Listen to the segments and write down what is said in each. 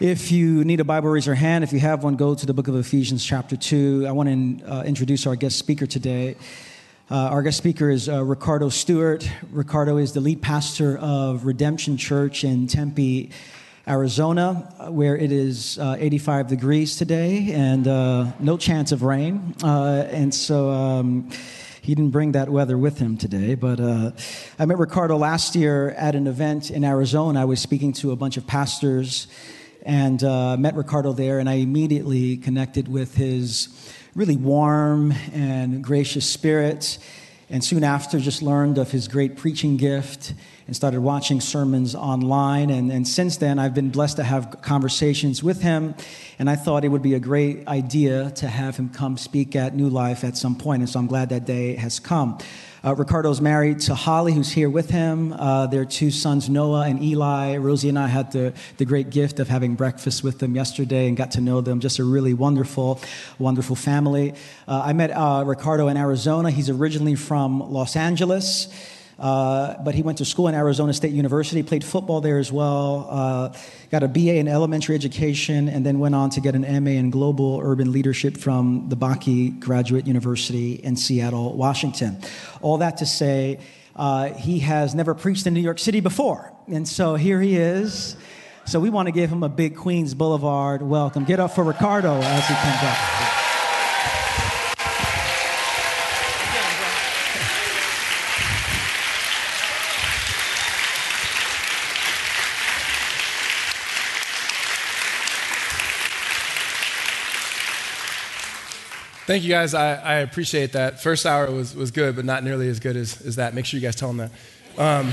If you need a Bible, raise your hand. If you have one, go to the book of Ephesians, chapter 2. I want to uh, introduce our guest speaker today. Uh, our guest speaker is uh, Ricardo Stewart. Ricardo is the lead pastor of Redemption Church in Tempe, Arizona, where it is uh, 85 degrees today and uh, no chance of rain. Uh, and so, um, he didn't bring that weather with him today, but uh, I met Ricardo last year at an event in Arizona. I was speaking to a bunch of pastors and uh, met Ricardo there, and I immediately connected with his really warm and gracious spirit. And soon after, just learned of his great preaching gift and started watching sermons online. And, and since then, I've been blessed to have conversations with him. And I thought it would be a great idea to have him come speak at New Life at some point. And so I'm glad that day has come. Uh, Ricardo's married to Holly, who's here with him. Uh, their two sons, Noah and Eli. Rosie and I had the, the great gift of having breakfast with them yesterday and got to know them. Just a really wonderful, wonderful family. Uh, I met uh, Ricardo in Arizona. He's originally from Los Angeles. Uh, but he went to school in Arizona State University, played football there as well, uh, got a BA in elementary education, and then went on to get an MA in global urban leadership from the Bakke Graduate University in Seattle, Washington. All that to say, uh, he has never preached in New York City before. And so here he is. So we want to give him a big Queens Boulevard welcome. Get up for Ricardo as he comes up. Thank you guys. I, I, appreciate that. First hour was, was good, but not nearly as good as, as that. Make sure you guys tell them that. Um,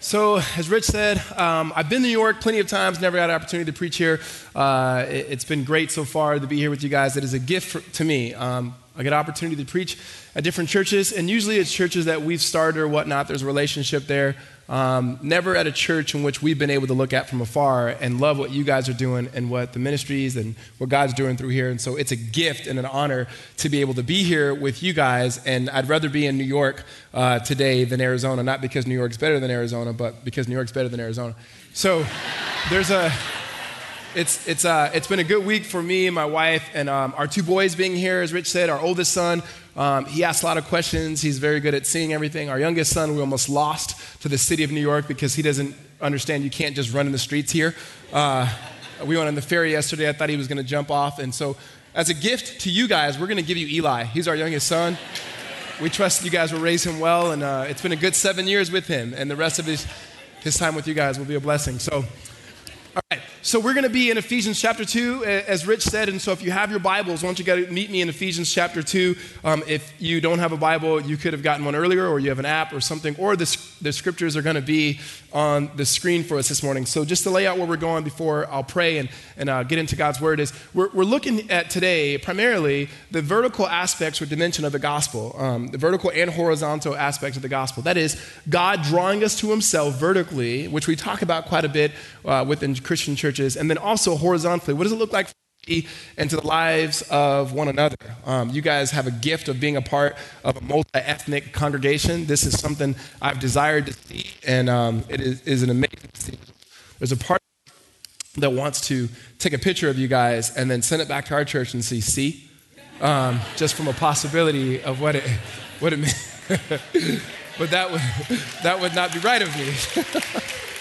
so, as Rich said, um, I've been to New York plenty of times, never had an opportunity to preach here. Uh, it, has been great so far to be here with you guys. It is a gift for, to me. Um, I get opportunity to preach at different churches, and usually it's churches that we've started or whatnot. There's a relationship there. Um, never at a church in which we've been able to look at from afar and love what you guys are doing and what the ministries and what God's doing through here. And so it's a gift and an honor to be able to be here with you guys. And I'd rather be in New York uh, today than Arizona, not because New York's better than Arizona, but because New York's better than Arizona. So there's a it's, it's, uh, it's been a good week for me and my wife, and um, our two boys being here, as Rich said, our oldest son, um, he asks a lot of questions. He's very good at seeing everything. Our youngest son, we almost lost to the city of New York because he doesn't understand you can't just run in the streets here. Uh, we went on the ferry yesterday. I thought he was going to jump off. And so, as a gift to you guys, we're going to give you Eli. He's our youngest son. We trust you guys will raise him well, and uh, it's been a good seven years with him, and the rest of his, his time with you guys will be a blessing. So, all right, so we're going to be in Ephesians chapter 2, as Rich said. And so if you have your Bibles, why don't you go meet me in Ephesians chapter 2? Um, if you don't have a Bible, you could have gotten one earlier, or you have an app or something, or the, the scriptures are going to be on the screen for us this morning. So just to lay out where we're going before I'll pray and, and uh, get into God's word is we're, we're looking at today primarily the vertical aspects or dimension of the gospel, um, the vertical and horizontal aspects of the gospel. That is, God drawing us to himself vertically, which we talk about quite a bit uh, within Christian churches, and then also horizontally. What does it look like? and to the lives of one another. Um, you guys have a gift of being a part of a multi ethnic congregation. This is something I've desired to see, and um, it is, is, an amazing thing. There's a part that wants to take a picture of you guys and then send it back to our church and see, see, um, just from a possibility of what it, what it meant. but that would, that would not be right of me.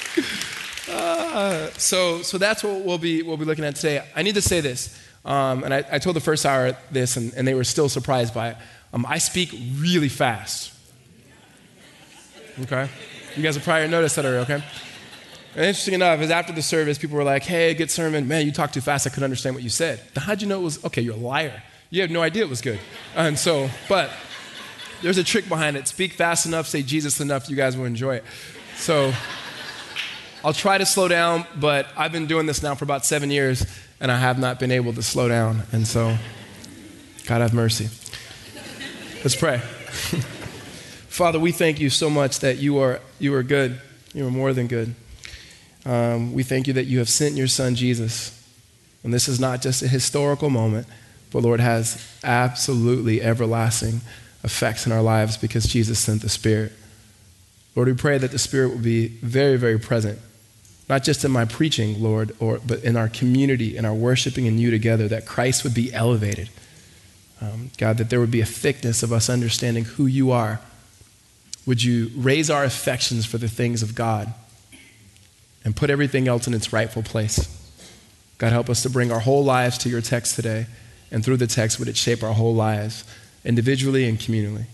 Uh, so, so that's what we'll be, we'll be looking at today. I need to say this, um, and I, I, told the first hour this, and, and, they were still surprised by it. Um, I speak really fast. Okay? You guys have probably noticed that already, okay? And interesting enough, is after the service, people were like, hey, good sermon. Man, you talk too fast. I couldn't understand what you said. How'd you know it was, okay, you're a liar. You have no idea it was good. And so, but there's a trick behind it. Speak fast enough, say Jesus enough, you guys will enjoy it. So, I'll try to slow down, but I've been doing this now for about seven years, and I have not been able to slow down. And so, God have mercy. Let's pray. Father, we thank you so much that you are, you are good. You are more than good. Um, we thank you that you have sent your son Jesus. And this is not just a historical moment, but Lord, has absolutely everlasting effects in our lives because Jesus sent the Spirit. Lord, we pray that the Spirit will be very, very present not just in my preaching, Lord, or, but in our community, in our worshiping in you together, that Christ would be elevated. Um, God, that there would be a thickness of us understanding who you are. Would you raise our affections for the things of God and put everything else in its rightful place? God, help us to bring our whole lives to your text today, and through the text, would it shape our whole lives, individually and communally?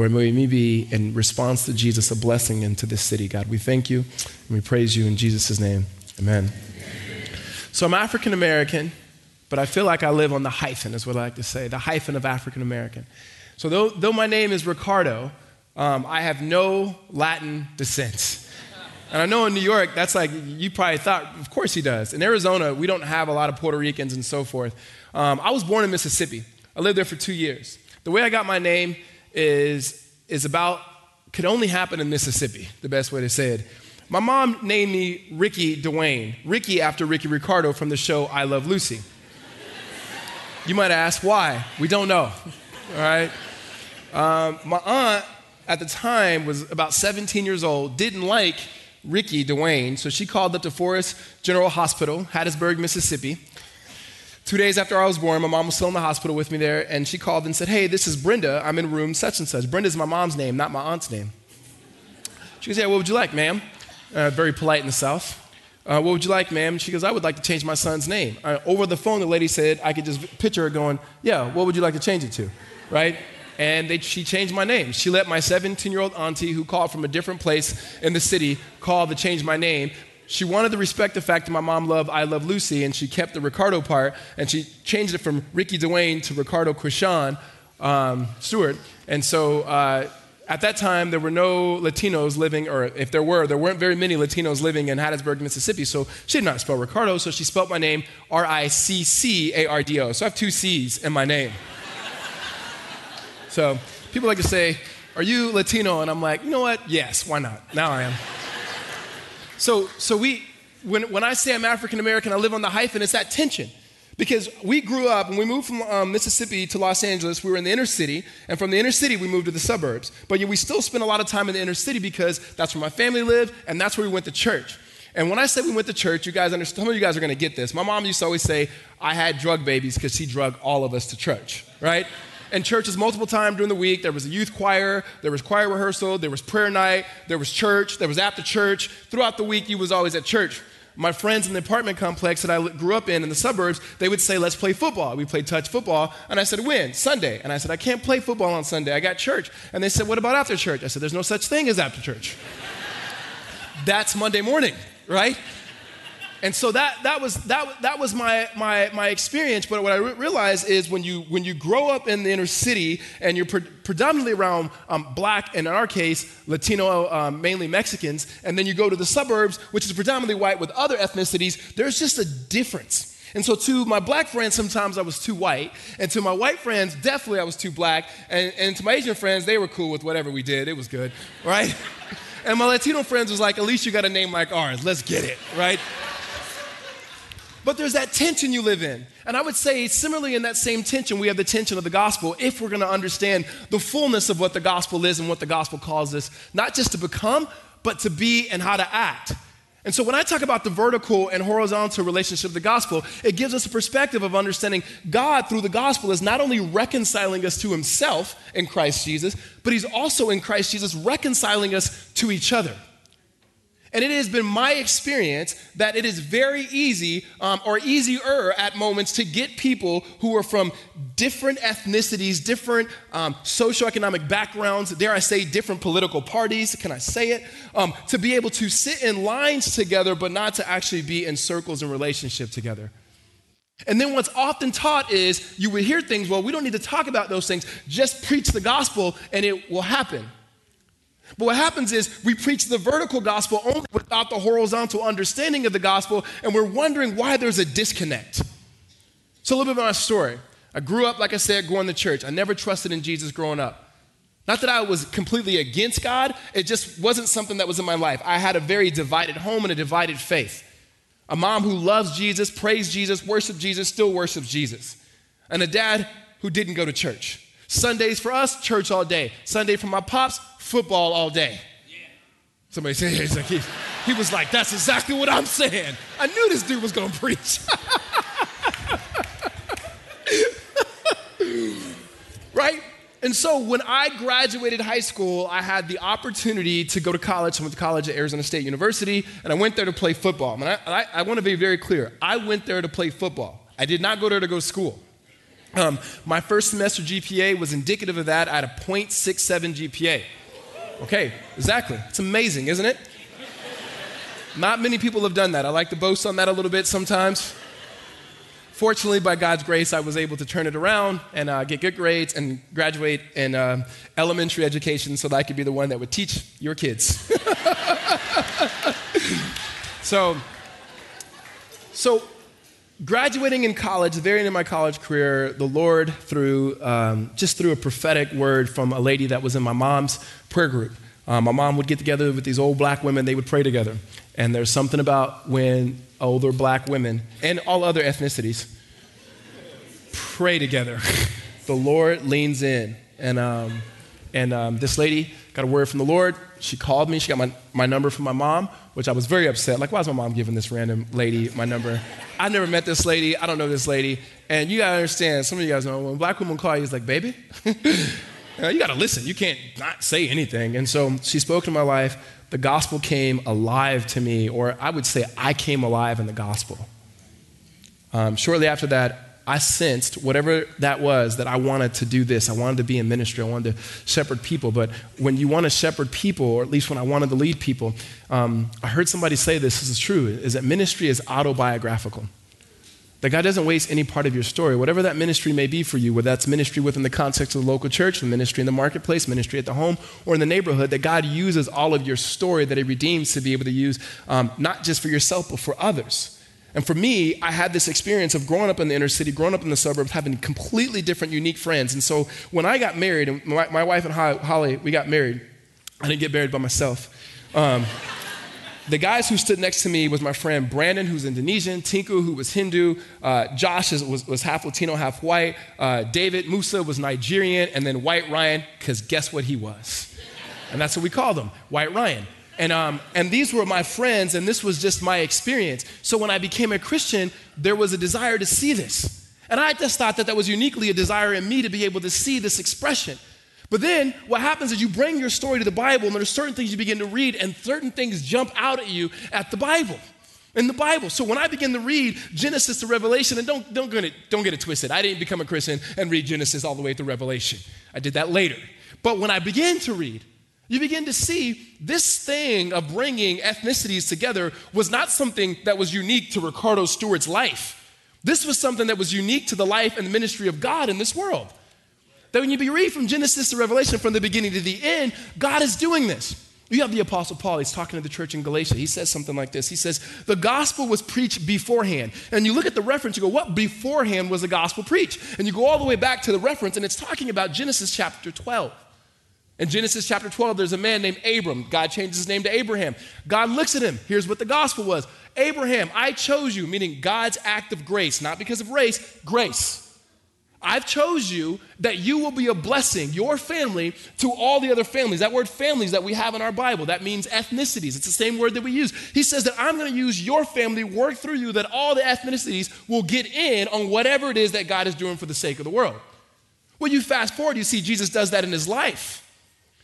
Lord, may we be, in response to Jesus, a blessing into this city. God, we thank you and we praise you in Jesus' name. Amen. So I'm African American, but I feel like I live on the hyphen, is what I like to say, the hyphen of African American. So though, though my name is Ricardo, um, I have no Latin descent. And I know in New York, that's like, you probably thought, of course he does. In Arizona, we don't have a lot of Puerto Ricans and so forth. Um, I was born in Mississippi. I lived there for two years. The way I got my name is, is about, could only happen in Mississippi, the best way to say it. My mom named me Ricky Dwayne, Ricky after Ricky Ricardo from the show I Love Lucy. You might ask why. We don't know. All right? Um, my aunt at the time was about 17 years old, didn't like Ricky Dwayne, so she called up to Forest General Hospital, Hattiesburg, Mississippi, Two days after I was born, my mom was still in the hospital with me there, and she called and said, Hey, this is Brenda. I'm in room such and such. Brenda's my mom's name, not my aunt's name. She goes, Yeah, what would you like, ma'am? Uh, very polite in the South. Uh, what would you like, ma'am? She goes, I would like to change my son's name. Uh, over the phone, the lady said, I could just picture her going, Yeah, what would you like to change it to? Right? And they, she changed my name. She let my 17 year old auntie, who called from a different place in the city, call to change my name she wanted to respect the fact that my mom loved I Love Lucy, and she kept the Ricardo part, and she changed it from Ricky Dwayne to Ricardo Christian um, Stewart. And so uh, at that time, there were no Latinos living, or if there were, there weren't very many Latinos living in Hattiesburg, Mississippi. So she did not spell Ricardo, so she spelled my name R I C C A R D O. So I have two C's in my name. so people like to say, Are you Latino? And I'm like, You know what? Yes, why not? Now I am. So, so we, when, when I say I'm African American, I live on the hyphen, it's that tension. Because we grew up, when we moved from um, Mississippi to Los Angeles, we were in the inner city, and from the inner city, we moved to the suburbs. But yet we still spent a lot of time in the inner city because that's where my family lived, and that's where we went to church. And when I say we went to church, you guys understand, some of you guys are gonna get this. My mom used to always say, I had drug babies because she drug all of us to church, right? In churches multiple times during the week. There was a youth choir, there was choir rehearsal, there was prayer night, there was church, there was after church. Throughout the week, you was always at church. My friends in the apartment complex that I grew up in in the suburbs, they would say, Let's play football. We played touch football. And I said, When? Sunday. And I said, I can't play football on Sunday. I got church. And they said, What about after church? I said, There's no such thing as after church. That's Monday morning, right? And so that, that was, that, that was my, my, my experience. But what I re- realized is when you, when you grow up in the inner city and you're pre- predominantly around um, black, and in our case, Latino, um, mainly Mexicans, and then you go to the suburbs, which is predominantly white with other ethnicities, there's just a difference. And so, to my black friends, sometimes I was too white. And to my white friends, definitely I was too black. And, and to my Asian friends, they were cool with whatever we did. It was good, right? and my Latino friends was like, at least you got a name like ours. Let's get it, right? But there's that tension you live in. And I would say, similarly, in that same tension, we have the tension of the gospel if we're going to understand the fullness of what the gospel is and what the gospel calls us, not just to become, but to be and how to act. And so when I talk about the vertical and horizontal relationship of the gospel, it gives us a perspective of understanding God through the gospel is not only reconciling us to himself in Christ Jesus, but he's also in Christ Jesus reconciling us to each other. And it has been my experience that it is very easy um, or easier at moments to get people who are from different ethnicities, different um, socioeconomic backgrounds, dare I say, different political parties, can I say it, um, to be able to sit in lines together, but not to actually be in circles and relationship together. And then what's often taught is you would hear things, well, we don't need to talk about those things, just preach the gospel and it will happen. But what happens is we preach the vertical gospel only without the horizontal understanding of the gospel, and we're wondering why there's a disconnect. So, a little bit of my story. I grew up, like I said, going to church. I never trusted in Jesus growing up. Not that I was completely against God, it just wasn't something that was in my life. I had a very divided home and a divided faith. A mom who loves Jesus, prays Jesus, worships Jesus, still worships Jesus. And a dad who didn't go to church. Sundays for us, church all day. Sunday for my pops, football all day. Yeah. Somebody say, it's like, He was like, That's exactly what I'm saying. I knew this dude was gonna preach. right? And so when I graduated high school, I had the opportunity to go to college. I went to college at Arizona State University, and I went there to play football. And I, I, I want to be very clear I went there to play football. I did not go there to go to school. Um, my first semester GPA was indicative of that. I had a 0.67 GPA. Okay, exactly. It's amazing, isn't it? Not many people have done that. I like to boast on that a little bit sometimes. Fortunately, by God's grace, I was able to turn it around and uh, get good grades and graduate in uh, elementary education so that I could be the one that would teach your kids. so, so, graduating in college, the very end of my college career, the Lord, through um, just through a prophetic word from a lady that was in my mom's prayer group. Um, my mom would get together with these old black women, they would pray together. And there's something about when older black women and all other ethnicities pray together. the Lord leans in. And, um, and um, this lady got a word from the Lord. She called me. She got my, my number from my mom, which I was very upset. Like, why is my mom giving this random lady my number? I never met this lady. I don't know this lady. And you got to understand, some of you guys know, when black women call you, it's like, baby, you got to listen. You can't not say anything. And so she spoke to my life the gospel came alive to me, or I would say I came alive in the gospel. Um, shortly after that, I sensed whatever that was that I wanted to do this. I wanted to be in ministry. I wanted to shepherd people. But when you want to shepherd people, or at least when I wanted to lead people, um, I heard somebody say this, this is true, is that ministry is autobiographical. That God doesn't waste any part of your story. Whatever that ministry may be for you, whether that's ministry within the context of the local church, the ministry in the marketplace, ministry at the home, or in the neighborhood, that God uses all of your story that He redeems to be able to use um, not just for yourself, but for others. And for me, I had this experience of growing up in the inner city, growing up in the suburbs, having completely different, unique friends. And so when I got married, and my, my wife and Holly, we got married, I didn't get married by myself. Um, the guys who stood next to me was my friend Brandon, who's Indonesian, Tinku, who was Hindu, uh, Josh is, was, was, half Latino, half white, uh, David Musa was Nigerian, and then White Ryan, because guess what he was? And that's what we called him, White Ryan. And, um, and these were my friends, and this was just my experience. So when I became a Christian, there was a desire to see this. And I just thought that that was uniquely a desire in me to be able to see this expression. But then what happens is you bring your story to the Bible, and there are certain things you begin to read, and certain things jump out at you at the Bible. In the Bible. So when I begin to read Genesis to Revelation, and don't, don't, get it, don't get it twisted, I didn't become a Christian and read Genesis all the way to Revelation. I did that later. But when I began to read, you begin to see this thing of bringing ethnicities together was not something that was unique to Ricardo Stewart's life. This was something that was unique to the life and the ministry of God in this world. That when you read from Genesis to Revelation, from the beginning to the end, God is doing this. You have the Apostle Paul, he's talking to the church in Galatia. He says something like this He says, The gospel was preached beforehand. And you look at the reference, you go, What beforehand was the gospel preached? And you go all the way back to the reference, and it's talking about Genesis chapter 12. In Genesis chapter 12, there's a man named Abram. God changes his name to Abraham. God looks at him. Here's what the gospel was Abraham, I chose you, meaning God's act of grace, not because of race, grace. I've chose you that you will be a blessing, your family, to all the other families. That word families that we have in our Bible, that means ethnicities. It's the same word that we use. He says that I'm going to use your family, work through you, that all the ethnicities will get in on whatever it is that God is doing for the sake of the world. Well, you fast forward, you see Jesus does that in his life.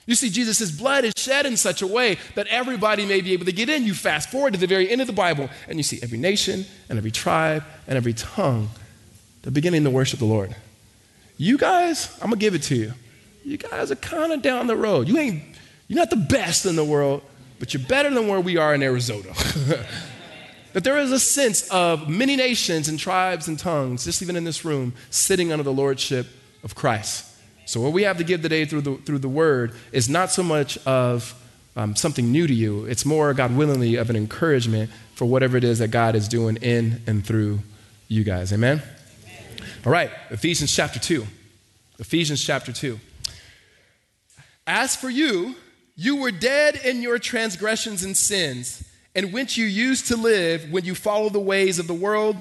You see, Jesus' blood is shed in such a way that everybody may be able to get in. You fast forward to the very end of the Bible, and you see every nation and every tribe and every tongue, they're beginning to worship the Lord. You guys, I'm gonna give it to you. You guys are kind of down the road. You ain't, you're not the best in the world, but you're better than where we are in Arizona. that there is a sense of many nations and tribes and tongues, just even in this room, sitting under the lordship of Christ. So, what we have to give today through the, through the word is not so much of um, something new to you, it's more, God willingly, of an encouragement for whatever it is that God is doing in and through you guys. Amen? All right, Ephesians chapter 2. Ephesians chapter 2. As for you, you were dead in your transgressions and sins, in which you used to live when you followed the ways of the world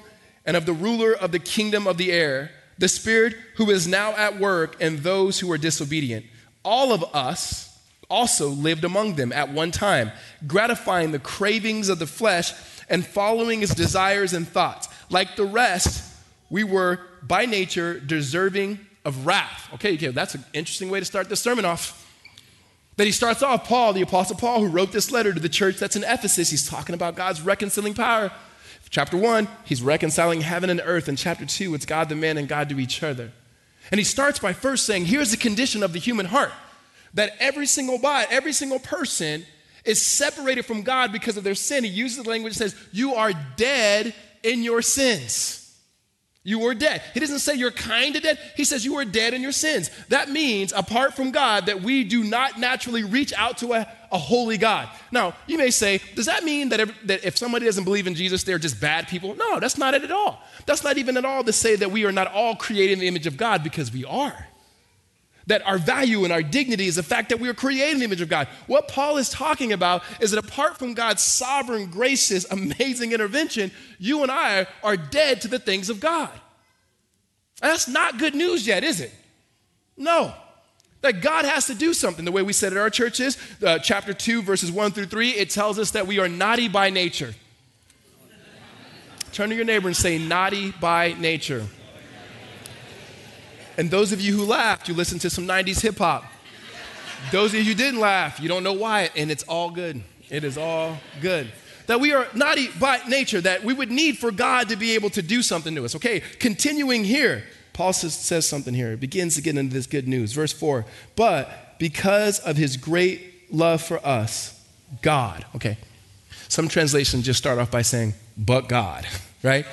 and of the ruler of the kingdom of the air, the Spirit who is now at work in those who are disobedient. All of us, also lived among them at one time, gratifying the cravings of the flesh and following its desires and thoughts. Like the rest, we were by nature deserving of wrath. Okay, okay, that's an interesting way to start the sermon off. That he starts off, Paul, the Apostle Paul, who wrote this letter to the church that's in Ephesus, he's talking about God's reconciling power. Chapter one, he's reconciling heaven and earth. In chapter two, it's God the man and God to each other. And he starts by first saying, here's the condition of the human heart that every single body, every single person is separated from God because of their sin. He uses the language that says, You are dead in your sins. You were dead. He doesn't say you're kind of dead. He says you are dead in your sins. That means, apart from God, that we do not naturally reach out to a, a holy God. Now, you may say, does that mean that, if, that if somebody doesn't believe in Jesus, they're just bad people? No, that's not it at all. That's not even at all to say that we are not all created in the image of God because we are that our value and our dignity is the fact that we are created in the image of God. What Paul is talking about is that apart from God's sovereign, gracious, amazing intervention, you and I are dead to the things of God. That's not good news yet, is it? No. That God has to do something. The way we said at our church is uh, chapter 2, verses 1 through 3, it tells us that we are naughty by nature. Turn to your neighbor and say, naughty by nature. And those of you who laughed, you listened to some 90s hip hop. Those of you who didn't laugh, you don't know why, and it's all good. It is all good. That we are naughty by nature, that we would need for God to be able to do something to us. Okay, continuing here, Paul says, says something here. It begins to get into this good news. Verse 4 But because of his great love for us, God, okay, some translations just start off by saying, but God, right?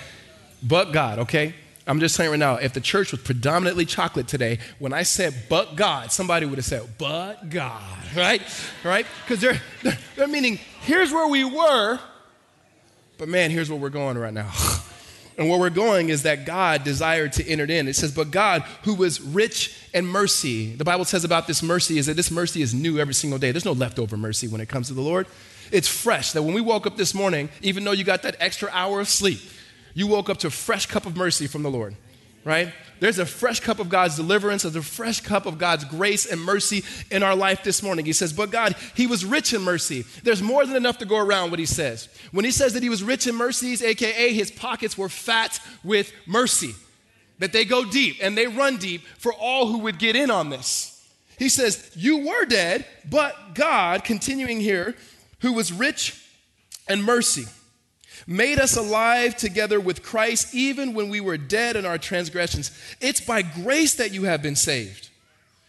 But God, okay? I'm just saying right now, if the church was predominantly chocolate today, when I said but God, somebody would have said, but God, right? Right? Because they're, they're, they're meaning, here's where we were, but man, here's where we're going right now. and where we're going is that God desired to enter in. It says, but God, who was rich in mercy, the Bible says about this mercy is that this mercy is new every single day. There's no leftover mercy when it comes to the Lord. It's fresh. That when we woke up this morning, even though you got that extra hour of sleep, you woke up to a fresh cup of mercy from the Lord, right? There's a fresh cup of God's deliverance, there's a fresh cup of God's grace and mercy in our life this morning. He says, But God, He was rich in mercy. There's more than enough to go around what He says. When He says that He was rich in mercies, AKA His pockets were fat with mercy, that they go deep and they run deep for all who would get in on this. He says, You were dead, but God, continuing here, who was rich in mercy made us alive together with Christ even when we were dead in our transgressions. It's by grace that you have been saved.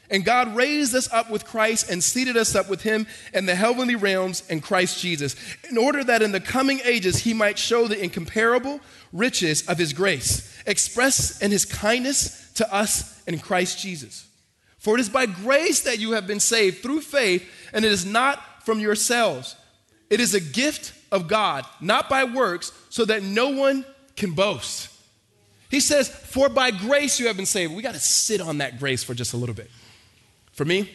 And God raised us up with Christ and seated us up with him in the heavenly realms in Christ Jesus, in order that in the coming ages he might show the incomparable riches of his grace, expressed in his kindness to us in Christ Jesus. For it is by grace that you have been saved through faith, and it is not from yourselves. It is a gift of God, not by works, so that no one can boast. He says, For by grace you have been saved. We got to sit on that grace for just a little bit. For me,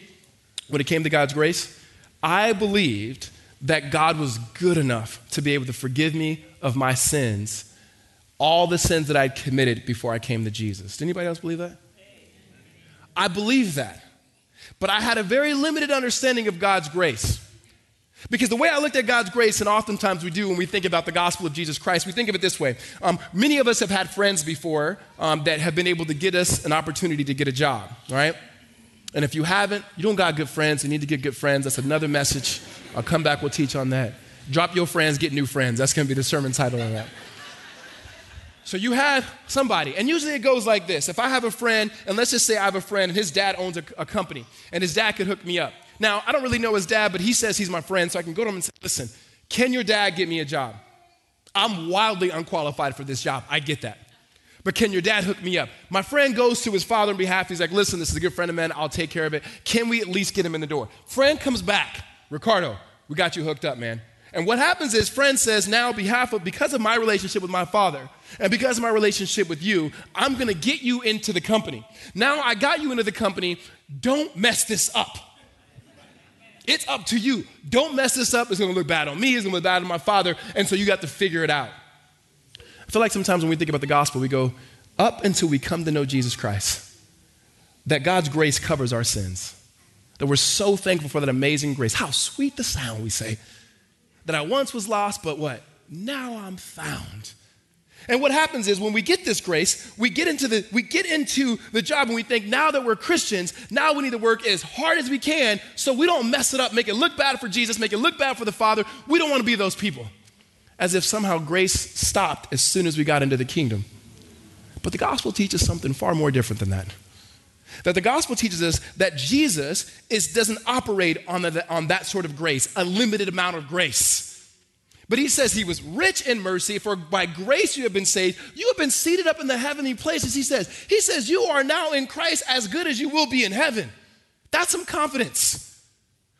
when it came to God's grace, I believed that God was good enough to be able to forgive me of my sins, all the sins that I'd committed before I came to Jesus. Did anybody else believe that? I believed that. But I had a very limited understanding of God's grace. Because the way I looked at God's grace, and oftentimes we do when we think about the gospel of Jesus Christ, we think of it this way. Um, many of us have had friends before um, that have been able to get us an opportunity to get a job, right? And if you haven't, you don't got good friends, you need to get good friends. That's another message. I'll come back, we'll teach on that. Drop your friends, get new friends. That's gonna be the sermon title on that. So you have somebody, and usually it goes like this. If I have a friend, and let's just say I have a friend and his dad owns a, a company, and his dad could hook me up. Now, I don't really know his dad, but he says he's my friend, so I can go to him and say, listen, can your dad get me a job? I'm wildly unqualified for this job. I get that. But can your dad hook me up? My friend goes to his father on behalf. He's like, listen, this is a good friend of mine. I'll take care of it. Can we at least get him in the door? Friend comes back. Ricardo, we got you hooked up, man. And what happens is, friend says, now, behalf of, because of my relationship with my father and because of my relationship with you, I'm gonna get you into the company. Now I got you into the company. Don't mess this up. It's up to you. Don't mess this up. It's going to look bad on me. It's going to look bad on my father. And so you got to figure it out. I feel like sometimes when we think about the gospel, we go up until we come to know Jesus Christ, that God's grace covers our sins. That we're so thankful for that amazing grace. How sweet the sound, we say. That I once was lost, but what? Now I'm found. And what happens is when we get this grace, we get into the we get into the job and we think now that we're Christians, now we need to work as hard as we can so we don't mess it up, make it look bad for Jesus, make it look bad for the Father. We don't want to be those people. As if somehow grace stopped as soon as we got into the kingdom. But the gospel teaches something far more different than that. That the gospel teaches us that Jesus is, doesn't operate on, the, on that sort of grace, a limited amount of grace. But he says he was rich in mercy, for by grace you have been saved. You have been seated up in the heavenly places, he says. He says, You are now in Christ as good as you will be in heaven. That's some confidence.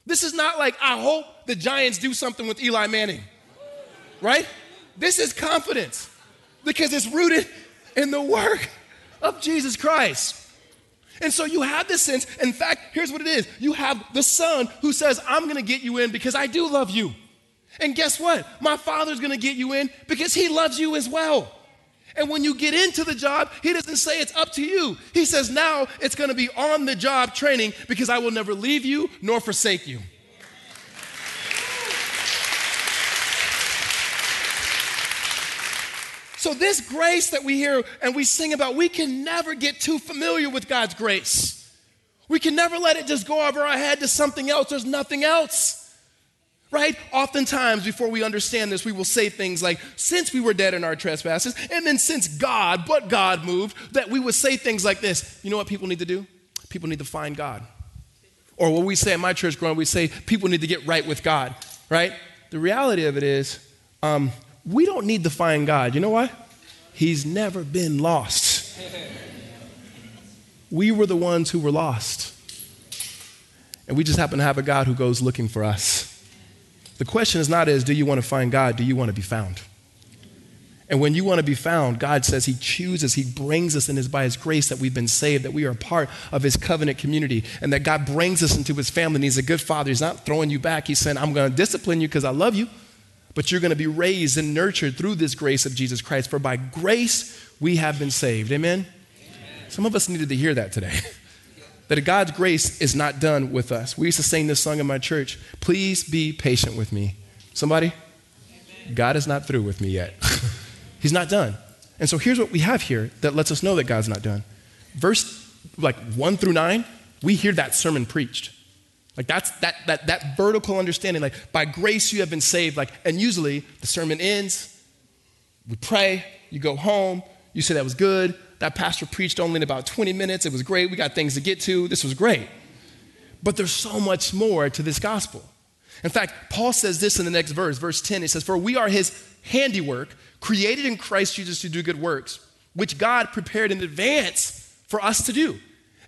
This is not like, I hope the Giants do something with Eli Manning, right? This is confidence because it's rooted in the work of Jesus Christ. And so you have this sense. In fact, here's what it is you have the Son who says, I'm going to get you in because I do love you. And guess what? My father's gonna get you in because he loves you as well. And when you get into the job, he doesn't say it's up to you. He says now it's gonna be on the job training because I will never leave you nor forsake you. So, this grace that we hear and we sing about, we can never get too familiar with God's grace. We can never let it just go over our head to something else. There's nothing else right? Oftentimes, before we understand this, we will say things like, since we were dead in our trespasses, and then since God, but God moved, that we would say things like this. You know what people need to do? People need to find God. Or what we say at my church growing we say people need to get right with God, right? The reality of it is, um, we don't need to find God. You know why? He's never been lost. We were the ones who were lost. And we just happen to have a God who goes looking for us. The question is not as do you want to find God, do you want to be found? And when you want to be found, God says He chooses, He brings us in His by His grace that we've been saved, that we are a part of His covenant community, and that God brings us into His family. And He's a good Father. He's not throwing you back. He's saying, I'm going to discipline you because I love you, but you're going to be raised and nurtured through this grace of Jesus Christ. For by grace we have been saved. Amen? Amen. Some of us needed to hear that today. that God's grace is not done with us. We used to sing this song in my church Please be patient with me. Somebody? God is not through with me yet. He's not done. And so here's what we have here that lets us know that God's not done. Verse like 1 through 9, we hear that sermon preached. Like that's that that that vertical understanding like by grace you have been saved like and usually the sermon ends we pray, you go home, you say that was good, that pastor preached only in about 20 minutes. It was great. We got things to get to. This was great. But there's so much more to this gospel. In fact, Paul says this in the next verse, verse 10. He says, For we are his handiwork, created in Christ Jesus to do good works, which God prepared in advance for us to do.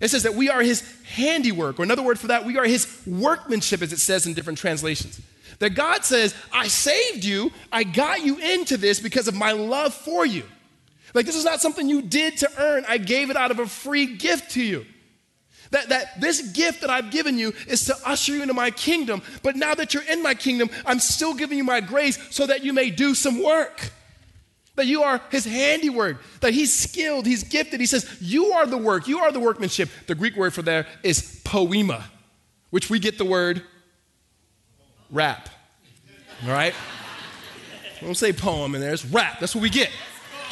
It says that we are his handiwork, or another word for that, we are his workmanship, as it says in different translations. That God says, I saved you, I got you into this because of my love for you. Like, this is not something you did to earn. I gave it out of a free gift to you. That, that this gift that I've given you is to usher you into my kingdom. But now that you're in my kingdom, I'm still giving you my grace so that you may do some work. That you are his handiwork, that he's skilled, he's gifted. He says, You are the work, you are the workmanship. The Greek word for there is poema, which we get the word rap. All right? don't say poem in there, it's rap. That's what we get.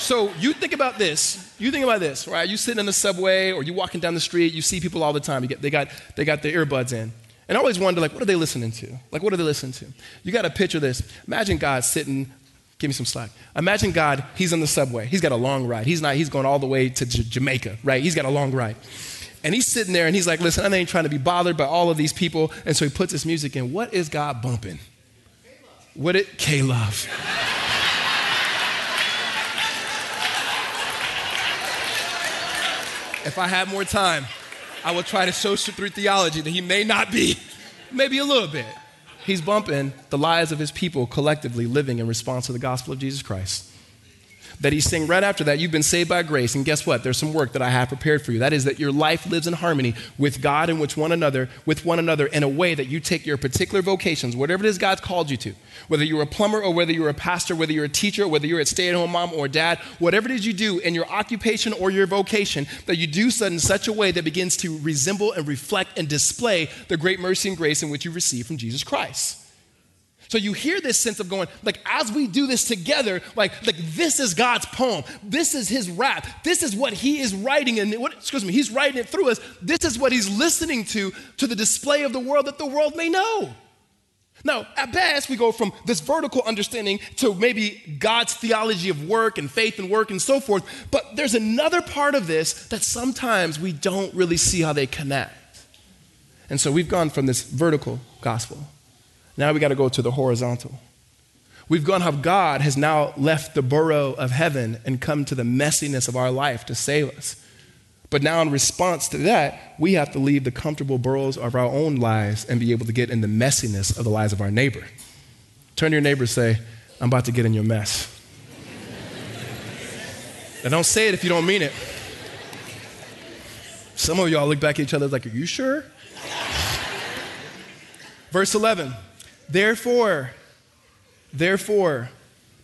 So you think about this. You think about this, right? You sitting in the subway or you walking down the street, you see people all the time. Get, they, got, they got their earbuds in. And I always wonder, like, what are they listening to? Like, what are they listening to? You got to picture this. Imagine God sitting, give me some slack. Imagine God, he's on the subway. He's got a long ride. He's not, he's going all the way to J- Jamaica, right? He's got a long ride. And he's sitting there and he's like, listen, I ain't trying to be bothered by all of these people. And so he puts his music in. What is God bumping? What it? K-Love. If I had more time, I would try to show through theology that he may not be, maybe a little bit. He's bumping the lives of his people collectively living in response to the gospel of Jesus Christ. That he's saying right after that, you've been saved by grace. And guess what? There's some work that I have prepared for you. That is that your life lives in harmony with God and with one another, with one another in a way that you take your particular vocations, whatever it is God's called you to, whether you're a plumber or whether you're a pastor, whether you're a teacher, whether you're a stay-at-home mom or dad, whatever it is you do in your occupation or your vocation, that you do so in such a way that begins to resemble and reflect and display the great mercy and grace in which you receive from Jesus Christ. So you hear this sense of going, like, as we do this together, like, like this is God's poem. This is his rap. This is what he is writing, and what, excuse me, he's writing it through us. This is what he's listening to, to the display of the world that the world may know. Now, at best, we go from this vertical understanding to maybe God's theology of work and faith and work and so forth. But there's another part of this that sometimes we don't really see how they connect. And so we've gone from this vertical gospel now we got to go to the horizontal. We've gone how God has now left the burrow of heaven and come to the messiness of our life to save us. But now, in response to that, we have to leave the comfortable burrows of our own lives and be able to get in the messiness of the lives of our neighbor. Turn to your neighbor and say, I'm about to get in your mess. now, don't say it if you don't mean it. Some of y'all look back at each other like, Are you sure? Verse 11 Therefore, therefore,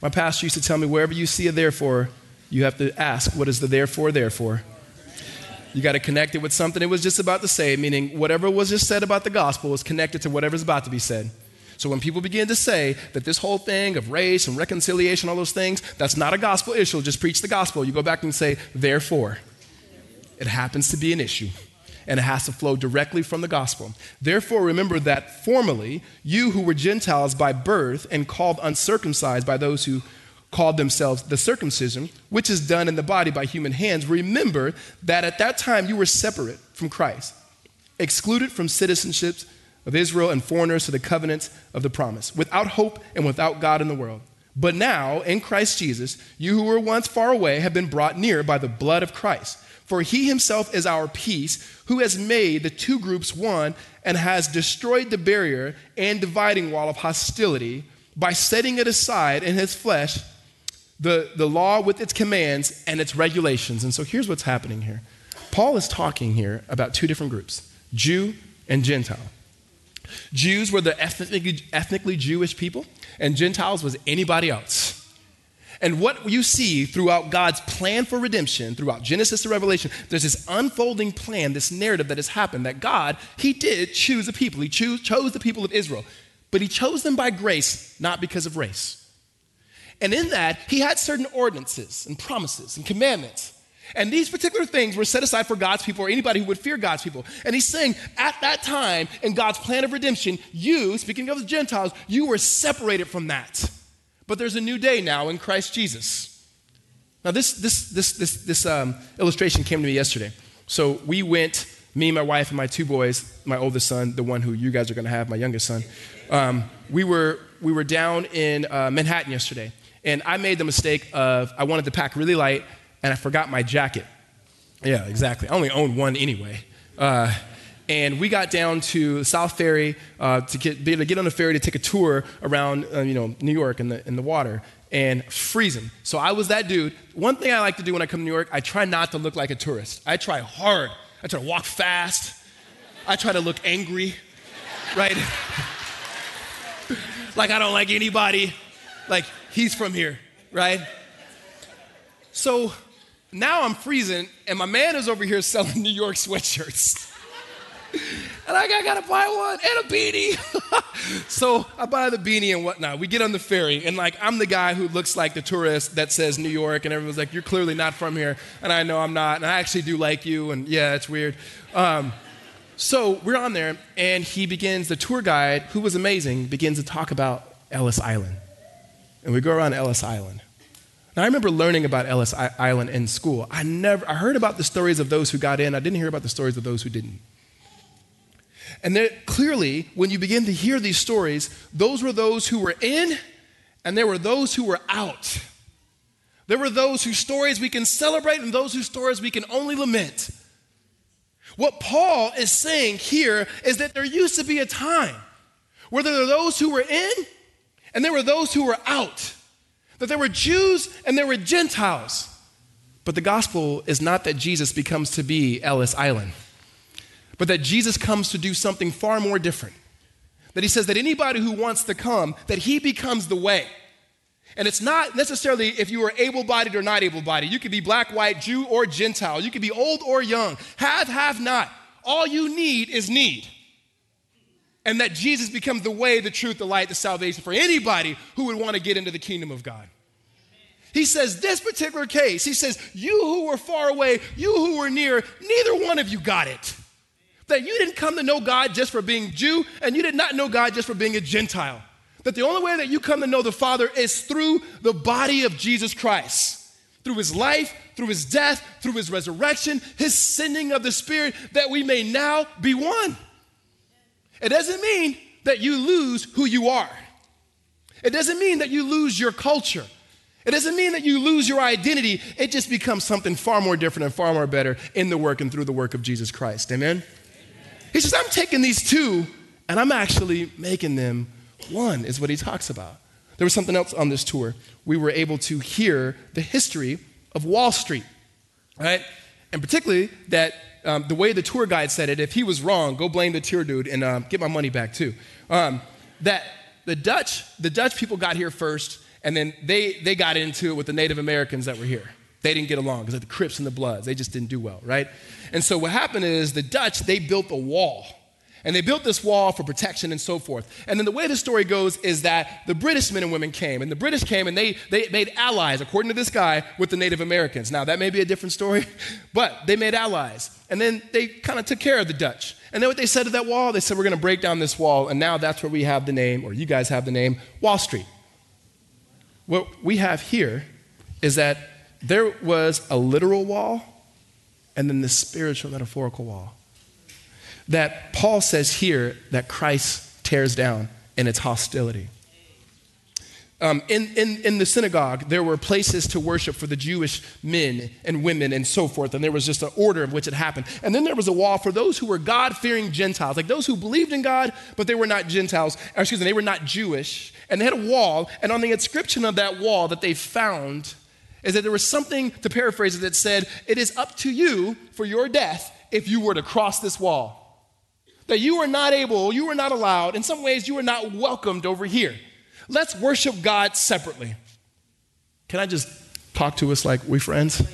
my pastor used to tell me wherever you see a therefore, you have to ask, what is the therefore, therefore? You got to connect it with something it was just about to say, meaning whatever was just said about the gospel is connected to whatever's about to be said. So when people begin to say that this whole thing of race and reconciliation, all those things, that's not a gospel issue, just preach the gospel. You go back and say, therefore, it happens to be an issue and it has to flow directly from the gospel. Therefore, remember that formerly, you who were Gentiles by birth and called uncircumcised by those who called themselves the circumcision, which is done in the body by human hands, remember that at that time you were separate from Christ, excluded from citizenships of Israel and foreigners to the covenants of the promise, without hope and without God in the world. But now, in Christ Jesus, you who were once far away have been brought near by the blood of Christ. For he himself is our peace, who has made the two groups one and has destroyed the barrier and dividing wall of hostility by setting it aside in his flesh, the, the law with its commands and its regulations. And so here's what's happening here Paul is talking here about two different groups Jew and Gentile. Jews were the ethnically, ethnically Jewish people, and Gentiles was anybody else. And what you see throughout God's plan for redemption, throughout Genesis to Revelation, there's this unfolding plan, this narrative that has happened that God, He did choose a people. He chose, chose the people of Israel, but He chose them by grace, not because of race. And in that, He had certain ordinances and promises and commandments. And these particular things were set aside for God's people or anybody who would fear God's people. And he's saying, at that time, in God's plan of redemption, you, speaking of the Gentiles, you were separated from that. But there's a new day now in Christ Jesus. Now, this, this, this, this, this um, illustration came to me yesterday. So we went, me, my wife, and my two boys, my oldest son, the one who you guys are going to have, my youngest son. Um, we, were, we were down in uh, Manhattan yesterday. And I made the mistake of, I wanted to pack really light, and I forgot my jacket. Yeah, exactly. I only own one anyway. Uh, and we got down to South Ferry uh, to get, be able to get on the ferry to take a tour around, uh, you know, New York in the, in the water and freezing. So I was that dude. One thing I like to do when I come to New York, I try not to look like a tourist. I try hard. I try to walk fast. I try to look angry, right? like I don't like anybody. Like he's from here, right? So now I'm freezing, and my man is over here selling New York sweatshirts. And I gotta buy one and a beanie. so I buy the beanie and whatnot. We get on the ferry, and like I'm the guy who looks like the tourist that says New York, and everyone's like, "You're clearly not from here," and I know I'm not, and I actually do like you, and yeah, it's weird. Um, so we're on there, and he begins. The tour guide, who was amazing, begins to talk about Ellis Island, and we go around Ellis Island. Now, I remember learning about Ellis Island in school. I never, I heard about the stories of those who got in. I didn't hear about the stories of those who didn't. And there, clearly, when you begin to hear these stories, those were those who were in, and there were those who were out. There were those whose stories we can celebrate, and those whose stories we can only lament. What Paul is saying here is that there used to be a time where there were those who were in, and there were those who were out. that there were Jews and there were Gentiles. But the gospel is not that Jesus becomes to be Ellis Island, but that Jesus comes to do something far more different. That he says that anybody who wants to come, that he becomes the way. And it's not necessarily if you are able bodied or not able bodied. You could be black, white, Jew, or Gentile. You could be old or young, have, have not. All you need is need. And that Jesus becomes the way, the truth, the light, the salvation for anybody who would want to get into the kingdom of God. He says, this particular case, he says, you who were far away, you who were near, neither one of you got it. That you didn't come to know God just for being Jew, and you did not know God just for being a Gentile. That the only way that you come to know the Father is through the body of Jesus Christ. Through his life, through his death, through his resurrection, his sending of the Spirit, that we may now be one. It doesn't mean that you lose who you are. It doesn't mean that you lose your culture. It doesn't mean that you lose your identity. It just becomes something far more different and far more better in the work and through the work of Jesus Christ. Amen? He says, I'm taking these two and I'm actually making them one, is what he talks about. There was something else on this tour. We were able to hear the history of Wall Street, right? And particularly that um, the way the tour guide said it, if he was wrong, go blame the tour dude and um, get my money back too. Um, that the Dutch, the Dutch people got here first, and then they, they got into it with the Native Americans that were here. They didn't get along because of the Crips and the Bloods. They just didn't do well, right? And so what happened is the Dutch, they built a wall and they built this wall for protection and so forth. And then the way the story goes is that the British men and women came, and the British came and they, they made allies, according to this guy, with the Native Americans. Now, that may be a different story, but they made allies. And then they kind of took care of the Dutch. And then what they said to that wall, they said, We're going to break down this wall, and now that's where we have the name, or you guys have the name, Wall Street. What we have here is that there was a literal wall and then the spiritual metaphorical wall that Paul says here that Christ tears down in its hostility. Um, in, in, in the synagogue, there were places to worship for the Jewish men and women and so forth, and there was just an order of which it happened. And then there was a wall for those who were God fearing Gentiles, like those who believed in God, but they were not Gentiles, excuse me, they were not Jewish. And they had a wall, and on the inscription of that wall that they found is that there was something, to paraphrase it, that said, It is up to you for your death if you were to cross this wall that you are not able, you are not allowed, in some ways, you are not welcomed over here. Let's worship God separately. Can I just talk to us like we friends? Oh,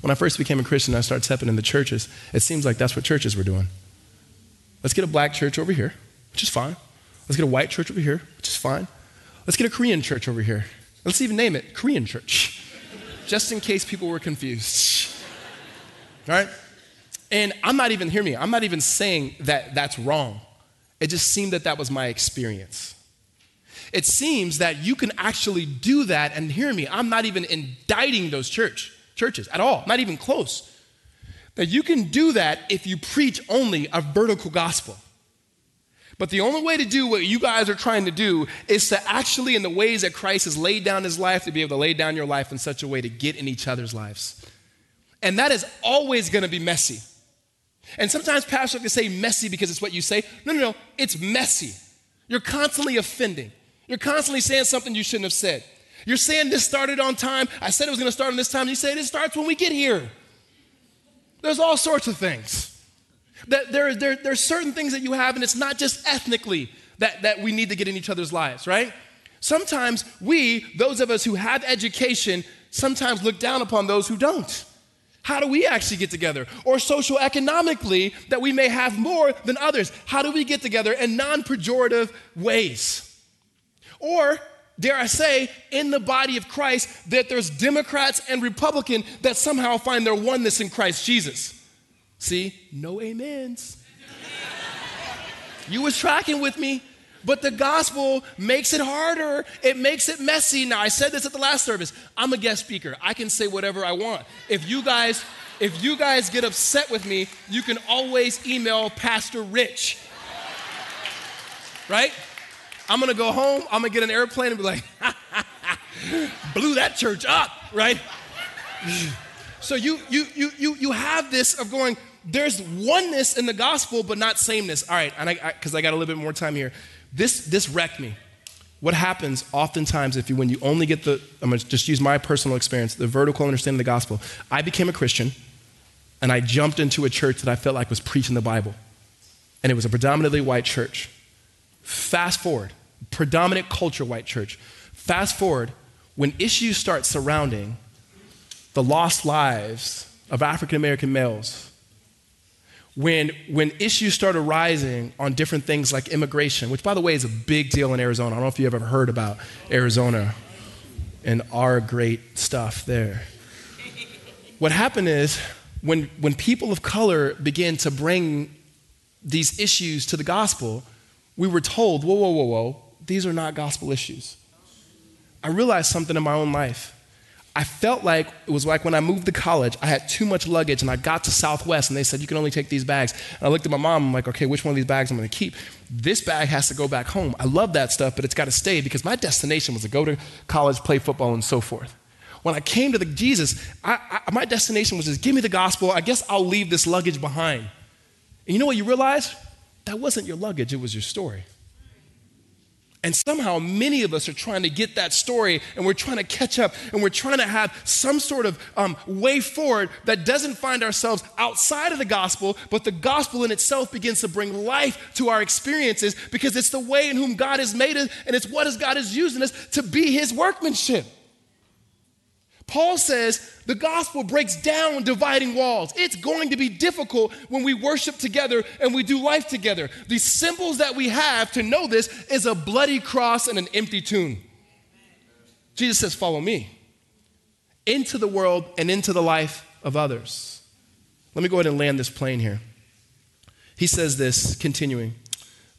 when I first became a Christian, I started stepping in the churches. It seems like that's what churches were doing. Let's get a black church over here, which is fine. Let's get a white church over here, which is fine. Let's get a Korean church over here. Let's even name it Korean church, just in case people were confused. All right? And I'm not even, hear me, I'm not even saying that that's wrong. It just seemed that that was my experience. It seems that you can actually do that, and hear me, I'm not even indicting those church, churches at all, not even close. That you can do that if you preach only a vertical gospel. But the only way to do what you guys are trying to do is to actually, in the ways that Christ has laid down his life, to be able to lay down your life in such a way to get in each other's lives. And that is always going to be messy. And sometimes pastors can say messy because it's what you say. No, no, no, it's messy. You're constantly offending. You're constantly saying something you shouldn't have said. You're saying this started on time. I said it was going to start on this time. You say it starts when we get here. There's all sorts of things. That there, there, there's certain things that you have, and it's not just ethnically that, that we need to get in each other's lives, right? Sometimes we, those of us who have education, sometimes look down upon those who don't. How do we actually get together? Or social economically, that we may have more than others. How do we get together in non pejorative ways? Or, dare I say, in the body of Christ, that there's Democrats and Republican that somehow find their oneness in Christ Jesus. See, no amens. you was tracking with me. But the gospel makes it harder. It makes it messy. Now, I said this at the last service. I'm a guest speaker. I can say whatever I want. If you guys if you guys get upset with me, you can always email Pastor Rich. Right? I'm gonna go home, I'm gonna get an airplane and be like, blew that church up, right? so you you you you you have this of going, there's oneness in the gospel, but not sameness. All right, and I because I, I got a little bit more time here. This, this wrecked me. what happens oftentimes if you, when you only get the, I'm to just use my personal experience, the vertical understanding of the gospel. I became a Christian and I jumped into a church that I felt like was preaching the Bible. And it was a predominantly white church. Fast forward, predominant culture white church. Fast forward, when issues start surrounding the lost lives of African American males, when, when issues start arising on different things like immigration, which, by the way, is a big deal in Arizona. I don't know if you have ever heard about Arizona and our great stuff there. What happened is when, when people of color began to bring these issues to the gospel, we were told, whoa, whoa, whoa, whoa, these are not gospel issues. I realized something in my own life. I felt like it was like when I moved to college, I had too much luggage and I got to Southwest and they said, you can only take these bags. And I looked at my mom, I'm like, okay, which one of these bags I'm gonna keep? This bag has to go back home. I love that stuff, but it's gotta stay because my destination was to go to college, play football, and so forth. When I came to the Jesus, I, I, my destination was just give me the gospel. I guess I'll leave this luggage behind. And you know what you realize? That wasn't your luggage, it was your story. And somehow, many of us are trying to get that story and we're trying to catch up and we're trying to have some sort of um, way forward that doesn't find ourselves outside of the gospel, but the gospel in itself begins to bring life to our experiences because it's the way in whom God has made us and it's what God is using us to be his workmanship. Paul says the gospel breaks down dividing walls. It's going to be difficult when we worship together and we do life together. The symbols that we have to know this is a bloody cross and an empty tomb. Jesus says, Follow me into the world and into the life of others. Let me go ahead and land this plane here. He says this, continuing,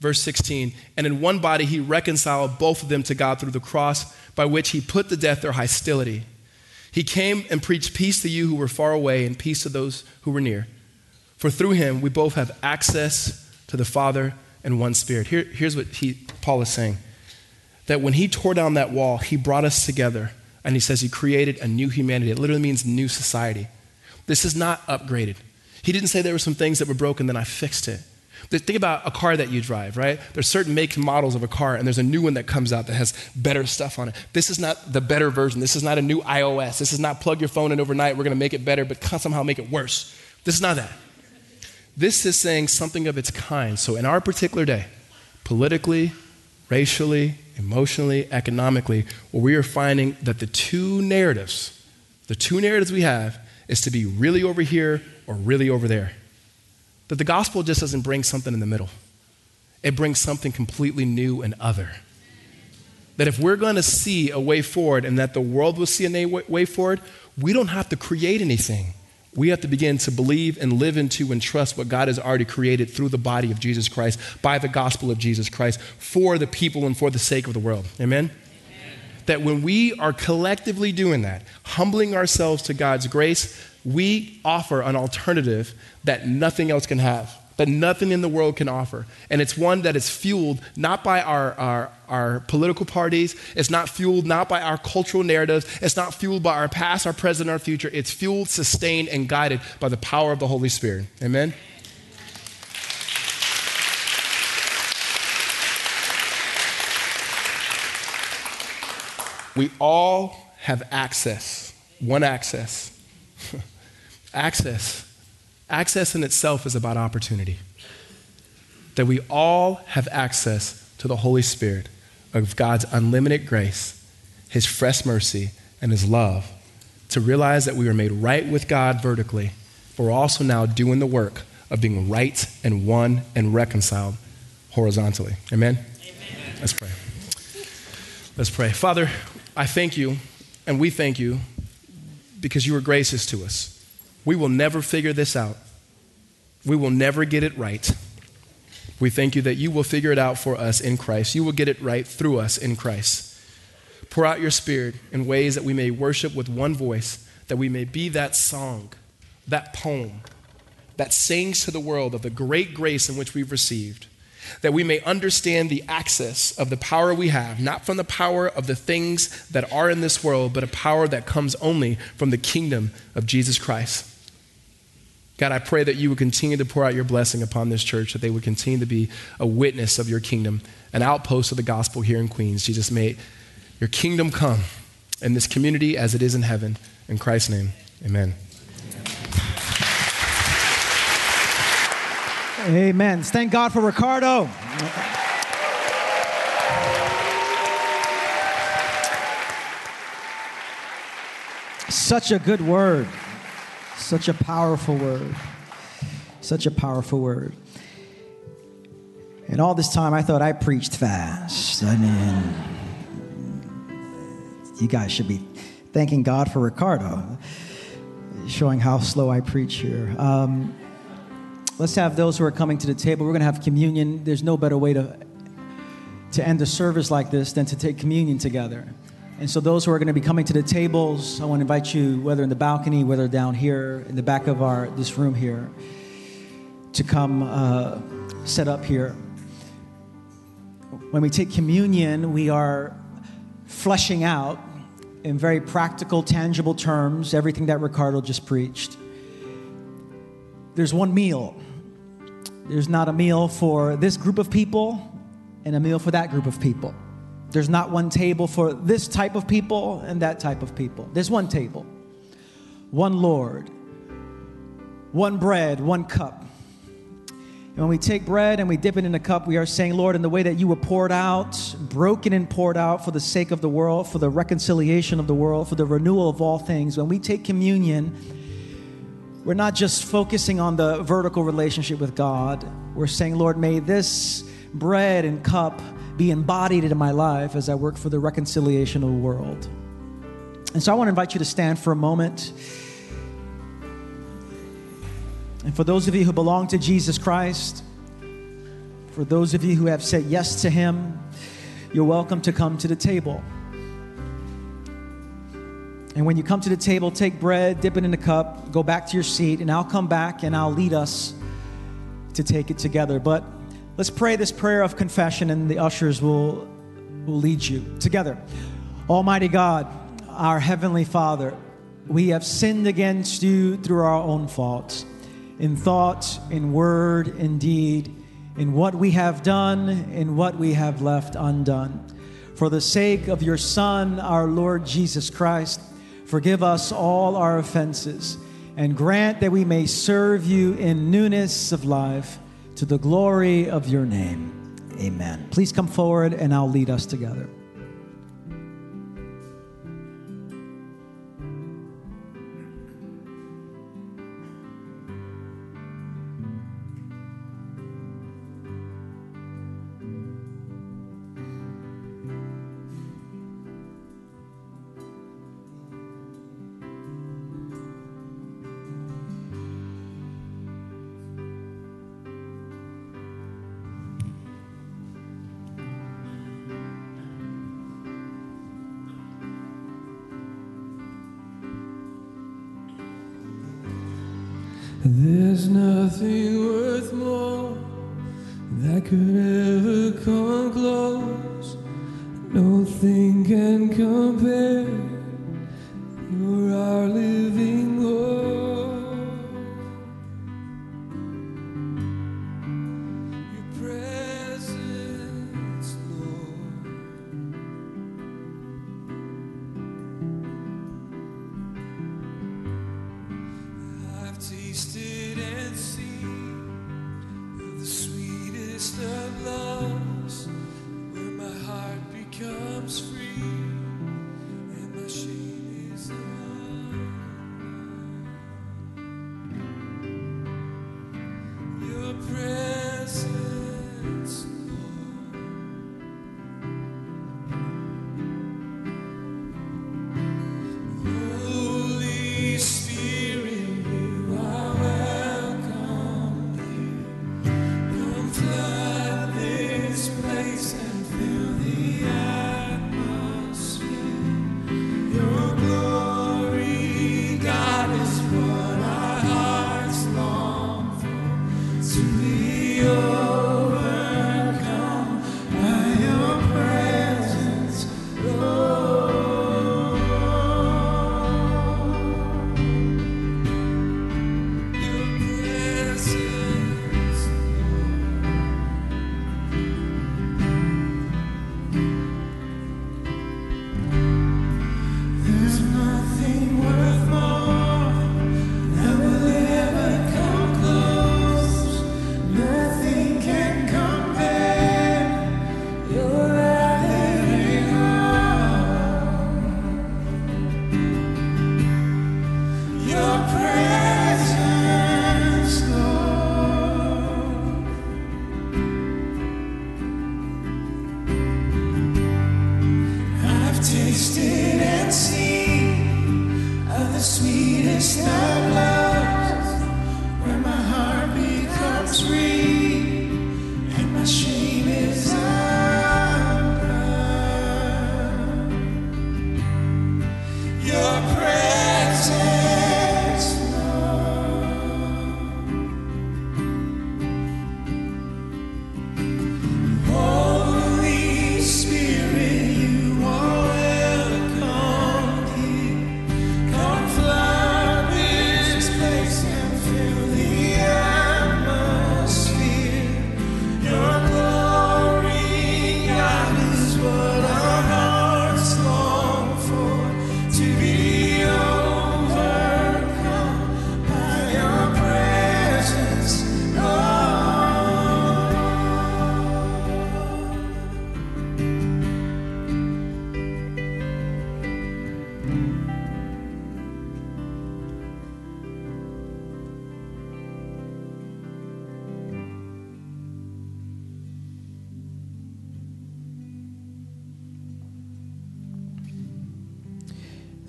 verse 16, and in one body he reconciled both of them to God through the cross, by which he put to death their hostility. He came and preached peace to you who were far away and peace to those who were near. For through him we both have access to the Father and one Spirit. Here, here's what he, Paul is saying that when he tore down that wall, he brought us together and he says he created a new humanity. It literally means new society. This is not upgraded. He didn't say there were some things that were broken, then I fixed it. Think about a car that you drive, right? There's certain makes and models of a car, and there's a new one that comes out that has better stuff on it. This is not the better version. This is not a new iOS. This is not plug your phone in overnight. We're going to make it better, but somehow make it worse. This is not that. This is saying something of its kind. So, in our particular day, politically, racially, emotionally, economically, we are finding that the two narratives, the two narratives we have, is to be really over here or really over there. That the gospel just doesn't bring something in the middle, it brings something completely new and other. That if we're going to see a way forward and that the world will see a way forward, we don't have to create anything. We have to begin to believe and live into and trust what God has already created through the body of Jesus Christ, by the gospel of Jesus Christ, for the people and for the sake of the world. Amen? That when we are collectively doing that, humbling ourselves to God's grace, we offer an alternative that nothing else can have, that nothing in the world can offer. And it's one that is fueled not by our, our, our political parties, it's not fueled not by our cultural narratives, it's not fueled by our past, our present, our future. It's fueled, sustained, and guided by the power of the Holy Spirit. Amen? We all have access, one access. access. Access in itself is about opportunity. That we all have access to the Holy Spirit of God's unlimited grace, His fresh mercy, and His love to realize that we are made right with God vertically, but we're also now doing the work of being right and one and reconciled horizontally. Amen? Amen. Let's pray. Let's pray. Father, I thank you, and we thank you because you are gracious to us. We will never figure this out, we will never get it right. We thank you that you will figure it out for us in Christ. You will get it right through us in Christ. Pour out your spirit in ways that we may worship with one voice, that we may be that song, that poem that sings to the world of the great grace in which we've received that we may understand the access of the power we have, not from the power of the things that are in this world, but a power that comes only from the kingdom of Jesus Christ. God, I pray that you would continue to pour out your blessing upon this church, that they would continue to be a witness of your kingdom, an outpost of the gospel here in Queens. Jesus, may your kingdom come in this community as it is in heaven. In Christ's name, amen. Amen. Thank God for Ricardo. Such a good word. Such a powerful word. Such a powerful word. And all this time, I thought I preached fast. I mean, you guys should be thanking God for Ricardo, showing how slow I preach here. Um, let's have those who are coming to the table. We're going to have communion. There's no better way to, to end a service like this than to take communion together. And so, those who are going to be coming to the tables, I want to invite you, whether in the balcony, whether down here in the back of our this room here, to come uh, set up here. When we take communion, we are fleshing out in very practical, tangible terms everything that Ricardo just preached. There's one meal. There's not a meal for this group of people and a meal for that group of people. There's not one table for this type of people and that type of people. There's one table, one Lord, one bread, one cup. And when we take bread and we dip it in a cup, we are saying, Lord, in the way that you were poured out, broken and poured out for the sake of the world, for the reconciliation of the world, for the renewal of all things, when we take communion, we're not just focusing on the vertical relationship with God. We're saying, Lord, may this bread and cup be embodied in my life as I work for the reconciliation of the world. And so I want to invite you to stand for a moment. And for those of you who belong to Jesus Christ, for those of you who have said yes to Him, you're welcome to come to the table. And when you come to the table, take bread, dip it in the cup, go back to your seat, and I'll come back and I'll lead us to take it together. But Let's pray this prayer of confession, and the ushers will, will lead you together. Almighty God, our Heavenly Father, we have sinned against you through our own faults, in thought, in word, in deed, in what we have done, in what we have left undone. For the sake of your Son, our Lord Jesus Christ, forgive us all our offenses, and grant that we may serve you in newness of life to the glory of your name. Amen. Please come forward and I'll lead us together. There's nothing worth more that could ever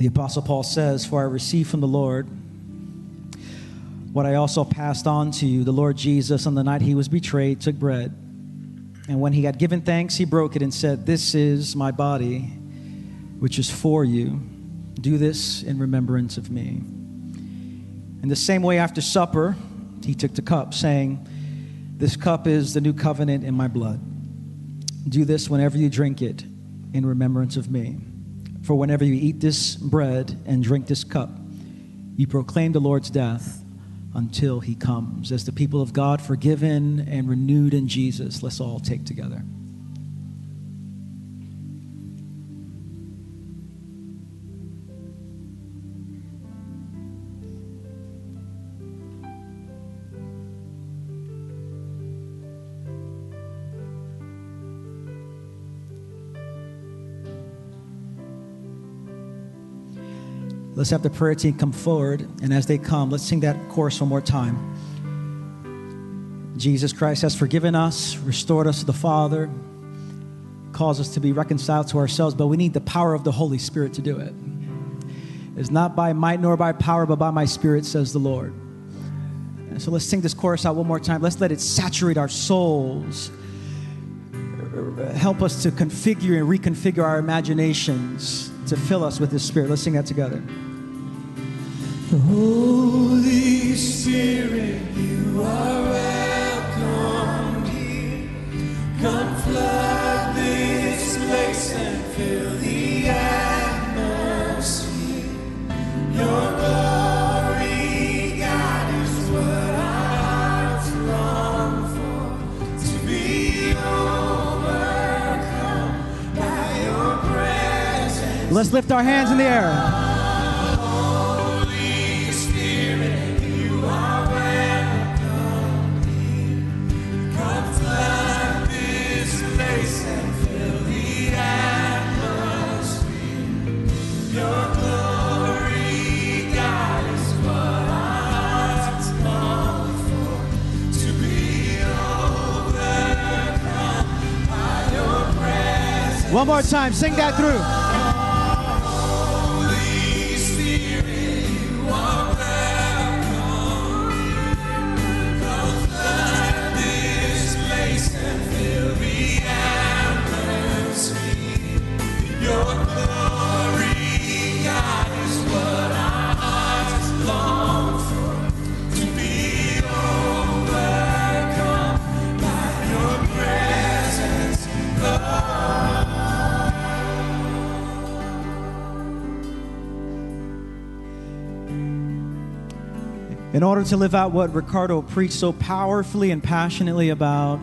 The Apostle Paul says, For I received from the Lord what I also passed on to you. The Lord Jesus, on the night he was betrayed, took bread. And when he had given thanks, he broke it and said, This is my body, which is for you. Do this in remembrance of me. In the same way, after supper, he took the cup, saying, This cup is the new covenant in my blood. Do this whenever you drink it in remembrance of me. For whenever you eat this bread and drink this cup, you proclaim the Lord's death until he comes. As the people of God, forgiven and renewed in Jesus, let's all take together. Let's have the prayer team come forward, and as they come, let's sing that chorus one more time. Jesus Christ has forgiven us, restored us to the Father, caused us to be reconciled to ourselves, but we need the power of the Holy Spirit to do it. It's not by might nor by power, but by my Spirit, says the Lord. And so let's sing this chorus out one more time. Let's let it saturate our souls. Help us to configure and reconfigure our imaginations to fill us with His Spirit. Let's sing that together. Holy Spirit, you are welcome here. Come flood this place and fill the. Your glory, God, is what our hearts long for. To be overcome by your presence. Let's lift our hands in the air. One more time, sing that through. In order to live out what Ricardo preached so powerfully and passionately about,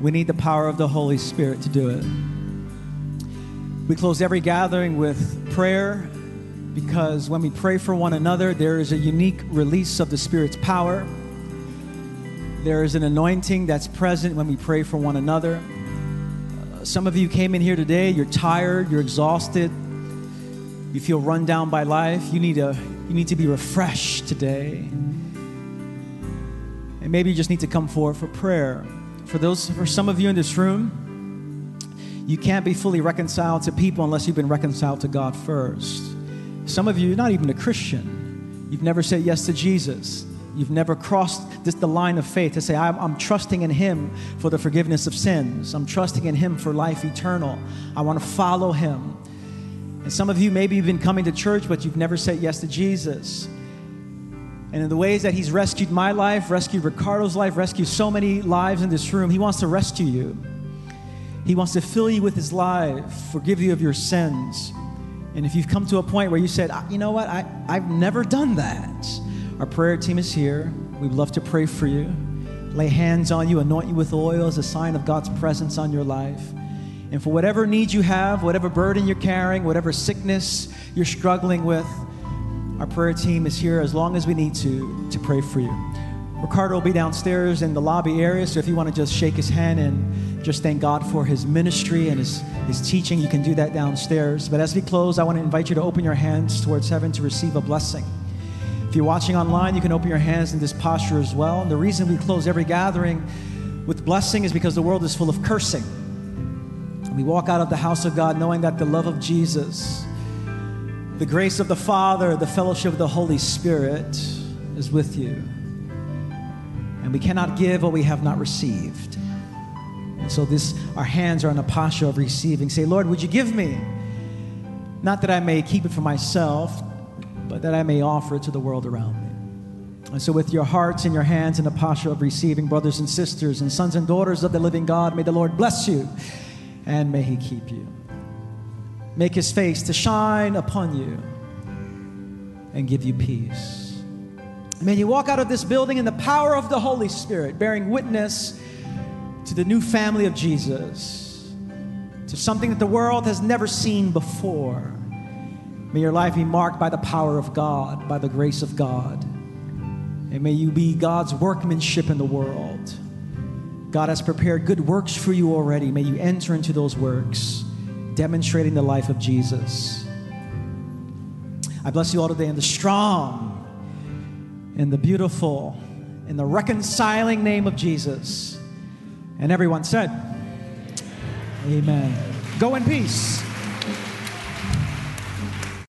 we need the power of the Holy Spirit to do it. We close every gathering with prayer because when we pray for one another, there is a unique release of the Spirit's power. There is an anointing that's present when we pray for one another. Uh, Some of you came in here today, you're tired, you're exhausted, you feel run down by life. You need, a, you need to be refreshed today. And maybe you just need to come forward for prayer. For those, for some of you in this room, You can't be fully reconciled to people unless you've been reconciled to God first. Some of you, not even a Christian. You've never said yes to Jesus. You've never crossed this, the line of faith to say, I'm, I'm trusting in Him for the forgiveness of sins. I'm trusting in Him for life eternal. I want to follow Him. And some of you, maybe you've been coming to church, but you've never said yes to Jesus. And in the ways that He's rescued my life, rescued Ricardo's life, rescued so many lives in this room, He wants to rescue you. He wants to fill you with His life, forgive you of your sins. And if you've come to a point where you said, you know what, I, I've never done that, our prayer team is here. We'd love to pray for you, lay hands on you, anoint you with oil as a sign of God's presence on your life. And for whatever needs you have, whatever burden you're carrying, whatever sickness you're struggling with, our prayer team is here as long as we need to to pray for you. Ricardo will be downstairs in the lobby area, so if you want to just shake his hand and just thank God for his ministry and his, his teaching, you can do that downstairs. But as we close, I want to invite you to open your hands towards heaven to receive a blessing. If you're watching online, you can open your hands in this posture as well. And the reason we close every gathering with blessing is because the world is full of cursing. We walk out of the house of God knowing that the love of Jesus, the grace of the Father, the fellowship of the Holy Spirit is with you. And we cannot give what we have not received. And so this our hands are in a posture of receiving. Say, Lord, would you give me? Not that I may keep it for myself, but that I may offer it to the world around me. And so, with your hearts and your hands in a posture of receiving, brothers and sisters and sons and daughters of the living God, may the Lord bless you and may He keep you. Make His face to shine upon you and give you peace. May you walk out of this building in the power of the Holy Spirit, bearing witness to the new family of Jesus, to something that the world has never seen before. May your life be marked by the power of God, by the grace of God. And may you be God's workmanship in the world. God has prepared good works for you already. May you enter into those works, demonstrating the life of Jesus. I bless you all today in the strong, in the beautiful, in the reconciling name of Jesus. And everyone said, Amen. Go in peace.